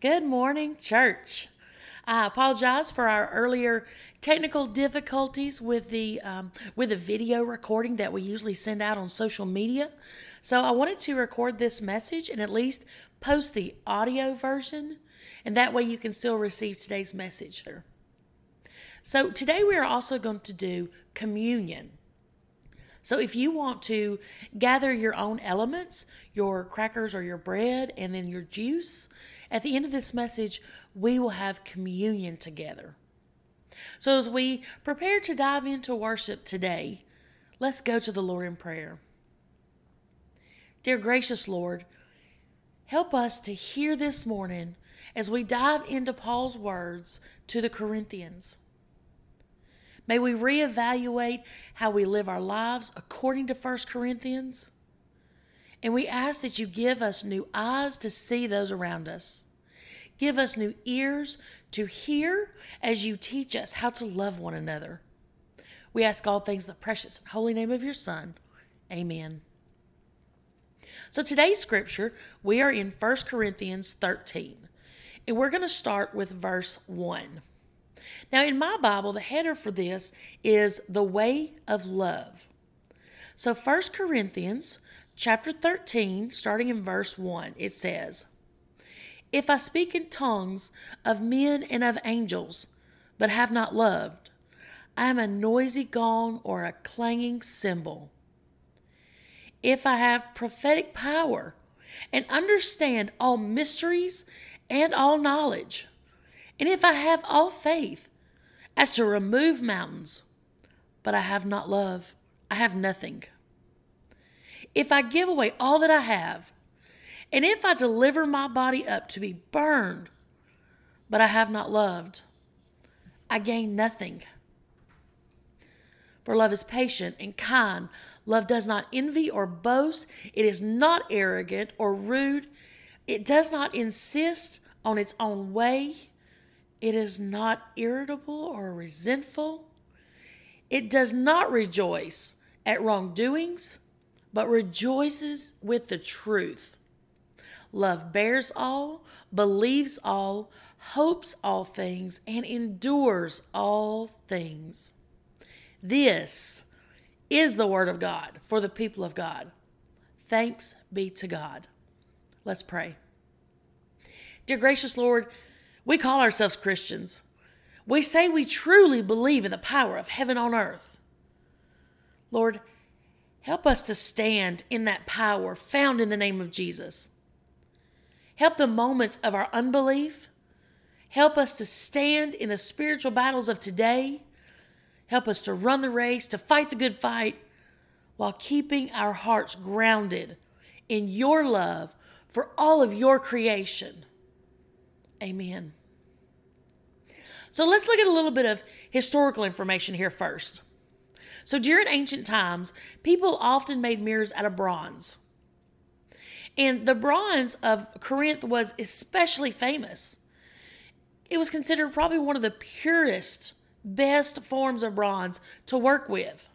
Good morning, church. I apologize for our earlier technical difficulties with the um, with the video recording that we usually send out on social media. So I wanted to record this message and at least post the audio version, and that way you can still receive today's message. So today we are also going to do communion. So if you want to gather your own elements, your crackers or your bread, and then your juice, at the end of this message, we will have communion together. So as we prepare to dive into worship today, let's go to the Lord in prayer. Dear gracious Lord, help us to hear this morning as we dive into Paul's words to the Corinthians. May we reevaluate how we live our lives according to 1 Corinthians. And we ask that you give us new eyes to see those around us. Give us new ears to hear as you teach us how to love one another. We ask all things in the precious and holy name of your Son. Amen. So today's scripture, we are in 1 Corinthians 13, and we're going to start with verse 1. Now, in my Bible, the header for this is the way of love. So 1 Corinthians chapter 13, starting in verse 1, it says, If I speak in tongues of men and of angels, but have not loved, I am a noisy gong or a clanging cymbal. If I have prophetic power and understand all mysteries and all knowledge, and if I have all faith as to remove mountains, but I have not love, I have nothing. If I give away all that I have, and if I deliver my body up to be burned, but I have not loved, I gain nothing. For love is patient and kind. Love does not envy or boast. It is not arrogant or rude. It does not insist on its own way. It is not irritable or resentful. It does not rejoice at wrongdoings, but rejoices with the truth. Love bears all, believes all, hopes all things, and endures all things. This is the word of God for the people of God. Thanks be to God. Let's pray. Dear gracious Lord, we call ourselves Christians. We say we truly believe in the power of heaven on earth. Lord, help us to stand in that power found in the name of Jesus. Help the moments of our unbelief. Help us to stand in the spiritual battles of today. Help us to run the race, to fight the good fight, while keeping our hearts grounded in your love for all of your creation. Amen. So let's look at a little bit of historical information here first. So during ancient times, people often made mirrors out of bronze. And the bronze of Corinth was especially famous. It was considered probably one of the purest, best forms of bronze to work with.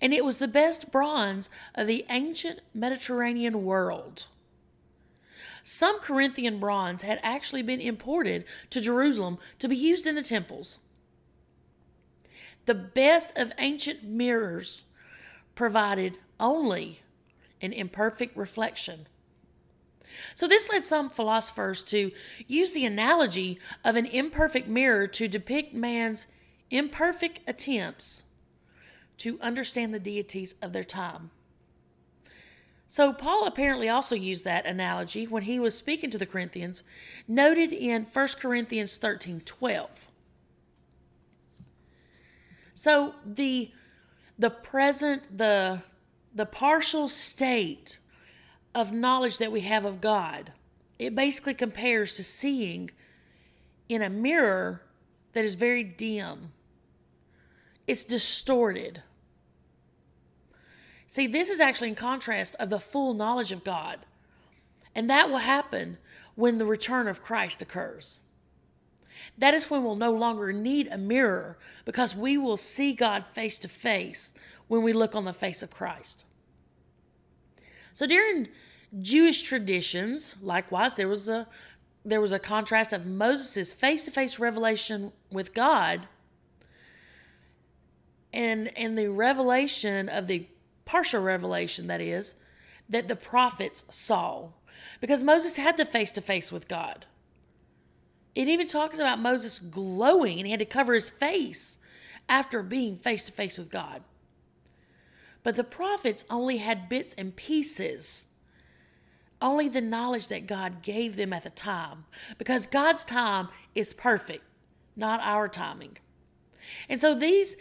And it was the best bronze of the ancient Mediterranean world. Some Corinthian bronze had actually been imported to Jerusalem to be used in the temples. The best of ancient mirrors provided only an imperfect reflection. So, this led some philosophers to use the analogy of an imperfect mirror to depict man's imperfect attempts to understand the deities of their time. So, Paul apparently also used that analogy when he was speaking to the Corinthians, noted in 1 Corinthians 13 12. So, the, the present, the, the partial state of knowledge that we have of God, it basically compares to seeing in a mirror that is very dim, it's distorted. See, this is actually in contrast of the full knowledge of God. And that will happen when the return of Christ occurs. That is when we'll no longer need a mirror because we will see God face to face when we look on the face of Christ. So during Jewish traditions, likewise, there was a there was a contrast of Moses' face to face revelation with God and and the revelation of the partial revelation that is that the prophets saw because Moses had the face to face with God. It even talks about Moses glowing and he had to cover his face after being face to face with God. But the prophets only had bits and pieces, only the knowledge that God gave them at the time, because God's time is perfect, not our timing. And so these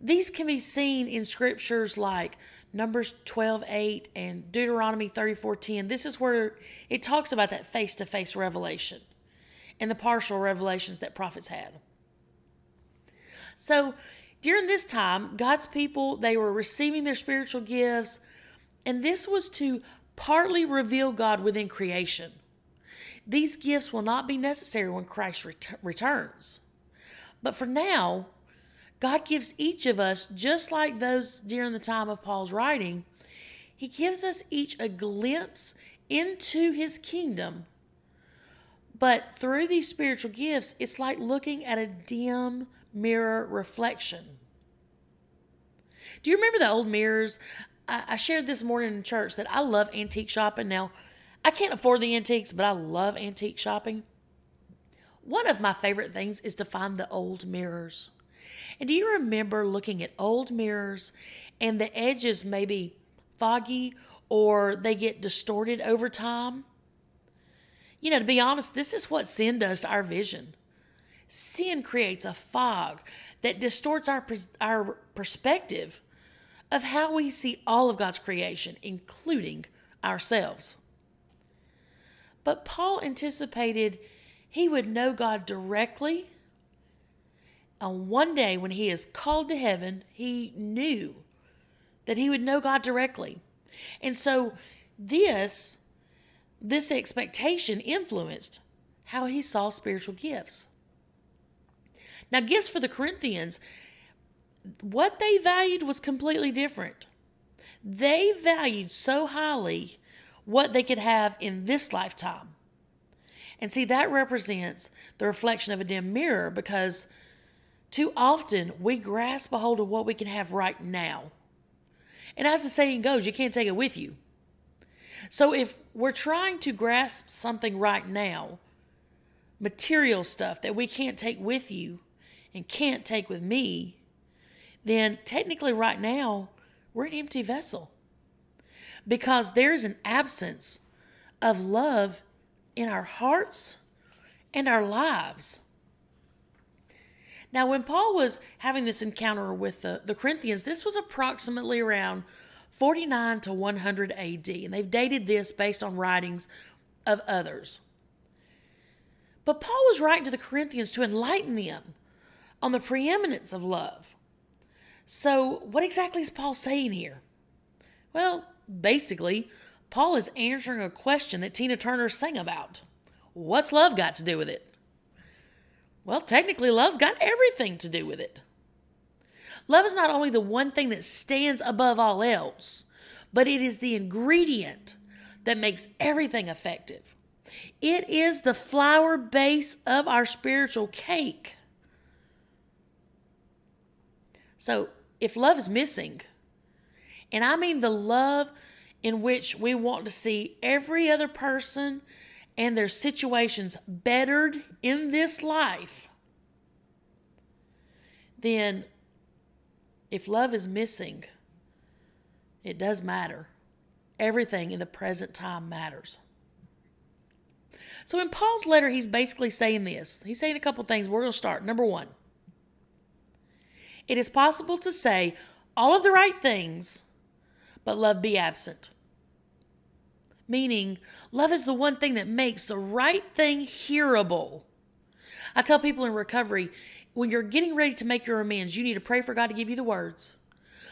these can be seen in scriptures like Numbers 12 8 and Deuteronomy 34 10. This is where it talks about that face to face revelation and the partial revelations that prophets had. So during this time, God's people, they were receiving their spiritual gifts, and this was to partly reveal God within creation. These gifts will not be necessary when Christ ret- returns. But for now, God gives each of us, just like those during the time of Paul's writing, He gives us each a glimpse into His kingdom. But through these spiritual gifts, it's like looking at a dim mirror reflection. Do you remember the old mirrors? I, shared this morning in church that I love antique shopping. Now, I can't afford the antiques, but I love antique shopping. One of my favorite things is to find the old mirrors. And do you remember looking at old mirrors and the edges maybe foggy or they get distorted over time? You know, to be honest, this is what sin does to our vision. Sin creates a fog that distorts our, our perspective of how we see all of God's creation, including ourselves. But Paul anticipated he would know God directly on one day when he is called to heaven, he knew that he would know God directly. And so this this expectation influenced how he saw spiritual gifts. Now, gifts for the Corinthians, what they valued was completely different. They valued so highly what they could have in this lifetime. And see, that represents the reflection of a dim mirror because too often we grasp a hold of what we can have right now. And as the saying goes, you can't take it with you. So if we're trying to grasp something right now, material stuff that we can't take with you and can't take with me, then technically right now we're an empty vessel. Because there's an absence of love in our hearts and our lives. Now, when Paul was having this encounter with the, the Corinthians, this was approximately around 49 to 100 AD, and they've dated this based on writings of others. But Paul was writing to the Corinthians to enlighten them on the preeminence of love. So, what exactly is Paul saying here? Well, basically, Paul is answering a question that Tina Turner sang about. What's love got to do with it? Well, technically, love's got everything to do with it. Love is not only the one thing that stands above all else, but it is the ingredient that makes everything effective. It is the flour base of our spiritual cake. So, if love is missing, and I mean the love in which we want to see every other person and their situations bettered in this life, then if love is missing, it does matter. Everything in the present time matters. So in Paul's letter, he's basically saying this. He's saying a couple things. We're going to start. Number one, it is possible to say all of the right things, but love be absent meaning love is the one thing that makes the right thing hearable. I tell people in recovery when you're getting ready to make your amends, you need to pray for God to give you the words,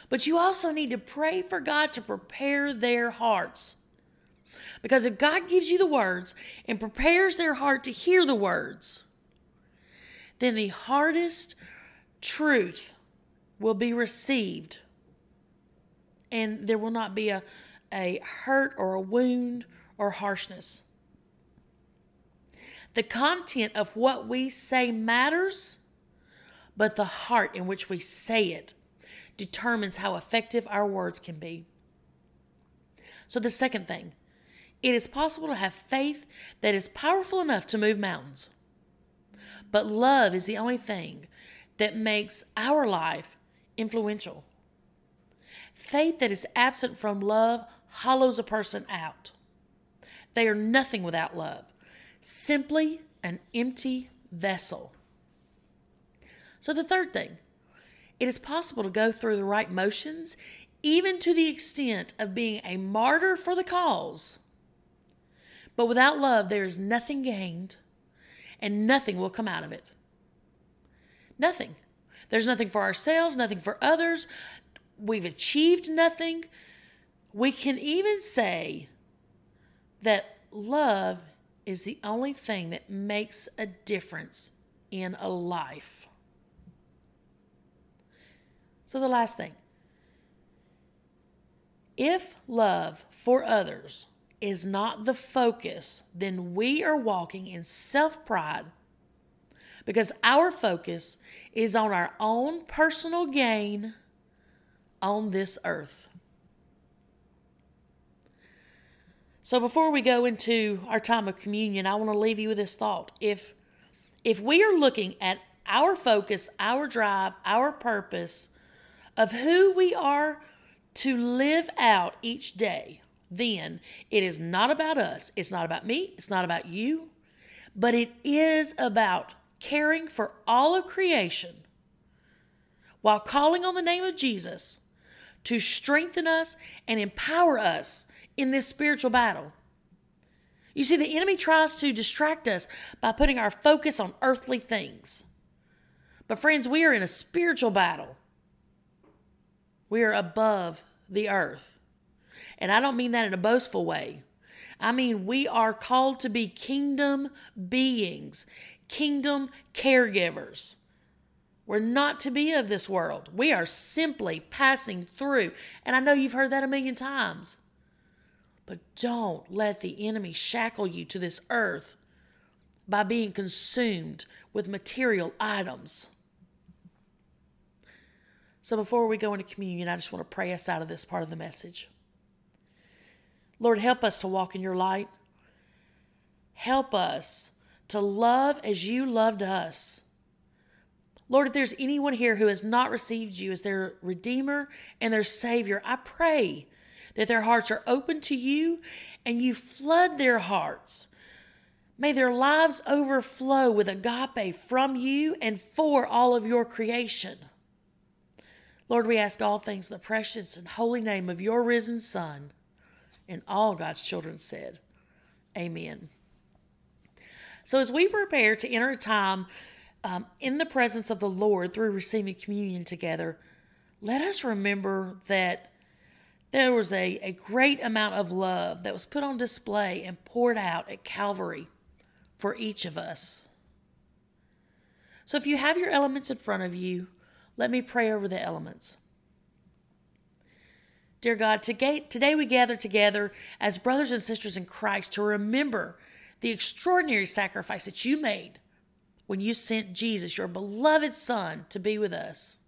but you also need to pray for God to prepare their hearts. Because if God gives you the words and prepares their heart to hear the words, then the hardest truth will be received and there will not be a a hurt or a wound or harshness. The content of what we say matters, but the heart in which we say it determines how effective our words can be. So, the second thing, it is possible to have faith that is powerful enough to move mountains. But love is the only thing that makes our life influential. Faith that is absent from love hollows a person out. They are nothing without love, simply an empty vessel. So, the third thing, it is possible to go through the right motions, even to the extent of being a martyr for the cause. But without love, there is nothing gained and nothing will come out of it. Nothing. There's nothing for ourselves, nothing for others. We've achieved nothing. We can even say that love is the only thing that makes a difference in a life. So, the last thing if love for others is not the focus, then we are walking in self pride because our focus is on our own personal gain on this earth. So before we go into our time of communion, I want to leave you with this thought. If if we are looking at our focus, our drive, our purpose of who we are to live out each day, then it is not about us. It's not about me. It's not about you. But it is about caring for all of creation while calling on the name of Jesus to strengthen us and empower us in this spiritual battle. You see, the enemy tries to distract us by putting our focus on earthly things. But, friends, we are in a spiritual battle. We are above the earth. And I don't mean that in a boastful way. I mean, we are called to be kingdom beings, kingdom caregivers. We're not to be of this world. We are simply passing through. And I know you've heard that a million times. But don't let the enemy shackle you to this earth by being consumed with material items. So before we go into communion, I just want to pray us out of this part of the message. Lord, help us to walk in your light. Help us to love as you loved us. Lord, if there's anyone here who has not received you as their Redeemer and their Savior, I pray that their hearts are open to you and you flood their hearts. May their lives overflow with agape from you and for all of your creation. Lord, we ask all things in the precious and holy name of your risen Son. And all God's children said, Amen. So, as we prepare to enter a time um, in the presence of the Lord through receiving communion together, let us remember that there was a, a great amount of love that was put on display and poured out at Calvary for each of us. So, if you have your elements in front of you, let me pray over the elements. Dear God, today we gather together as brothers and sisters in Christ to remember the extraordinary sacrifice that you made when you sent Jesus, your beloved Son, to be with us.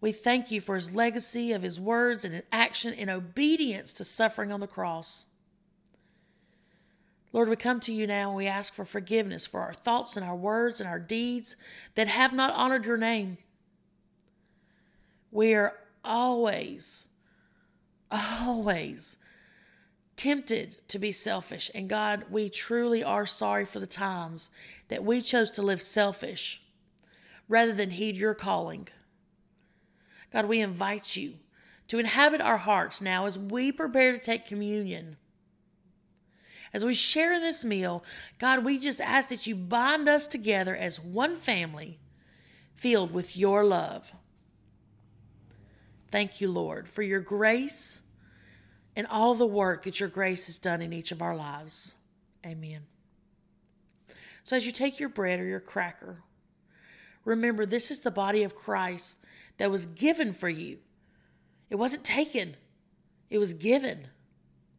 We thank you for his legacy of his words and his action in obedience to suffering on the cross. Lord, we come to you now and we ask for forgiveness for our thoughts and our words and our deeds that have not honored your name. We are always, always tempted to be selfish. And God, we truly are sorry for the times that we chose to live selfish rather than heed your calling. God, we invite you to inhabit our hearts now as we prepare to take communion. As we share this meal, God, we just ask that you bind us together as one family filled with your love. Thank you, Lord, for your grace and all the work that your grace has done in each of our lives. Amen. So, as you take your bread or your cracker, remember this is the body of Christ that was given for you. It wasn't taken, it was given,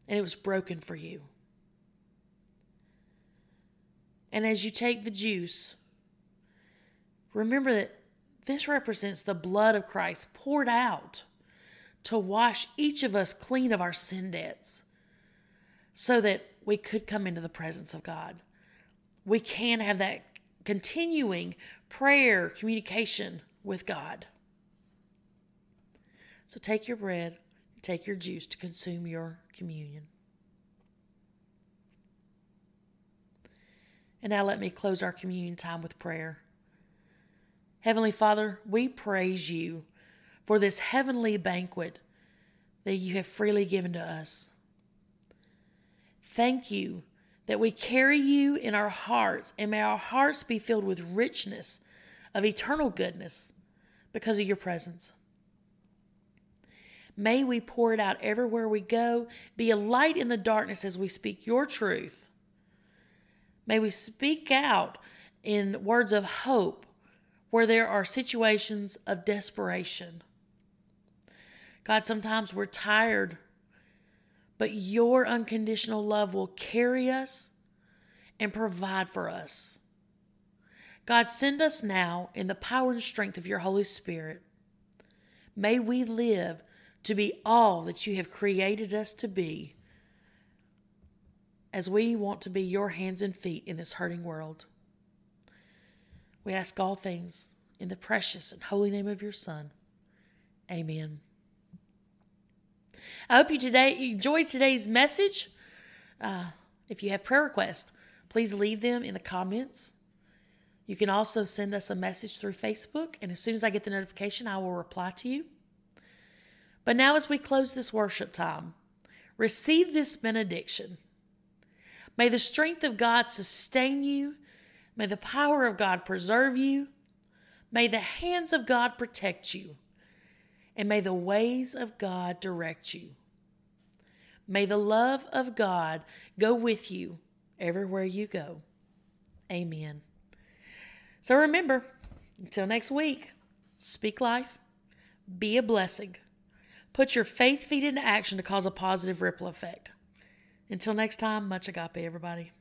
and it was broken for you. And as you take the juice, remember that this represents the blood of Christ poured out to wash each of us clean of our sin debts so that we could come into the presence of God. We can have that continuing prayer, communication with God. So take your bread, take your juice to consume your communion. And now let me close our communion time with prayer. Heavenly Father, we praise you for this heavenly banquet that you have freely given to us. Thank you that we carry you in our hearts, and may our hearts be filled with richness of eternal goodness because of your presence. May we pour it out everywhere we go, be a light in the darkness as we speak your truth. May we speak out in words of hope where there are situations of desperation. God, sometimes we're tired, but your unconditional love will carry us and provide for us. God, send us now in the power and strength of your Holy Spirit. May we live to be all that you have created us to be as we want to be your hands and feet in this hurting world. We ask all things in the precious and holy name of your Son. Amen. I hope you today enjoyed today's message. Uh, if you have prayer requests, please leave them in the comments. You can also send us a message through Facebook, and as soon as I get the notification, I will reply to you. But now, as we close this worship time, receive this benediction. May the strength of God sustain you. May the power of God preserve you. May the hands of God protect you. And may the ways of God direct you. May the love of God go with you everywhere you go. Amen. So remember, until next week, speak life, be a blessing. Put your faith feet into action to cause a positive ripple effect. Until next time, much agape, everybody.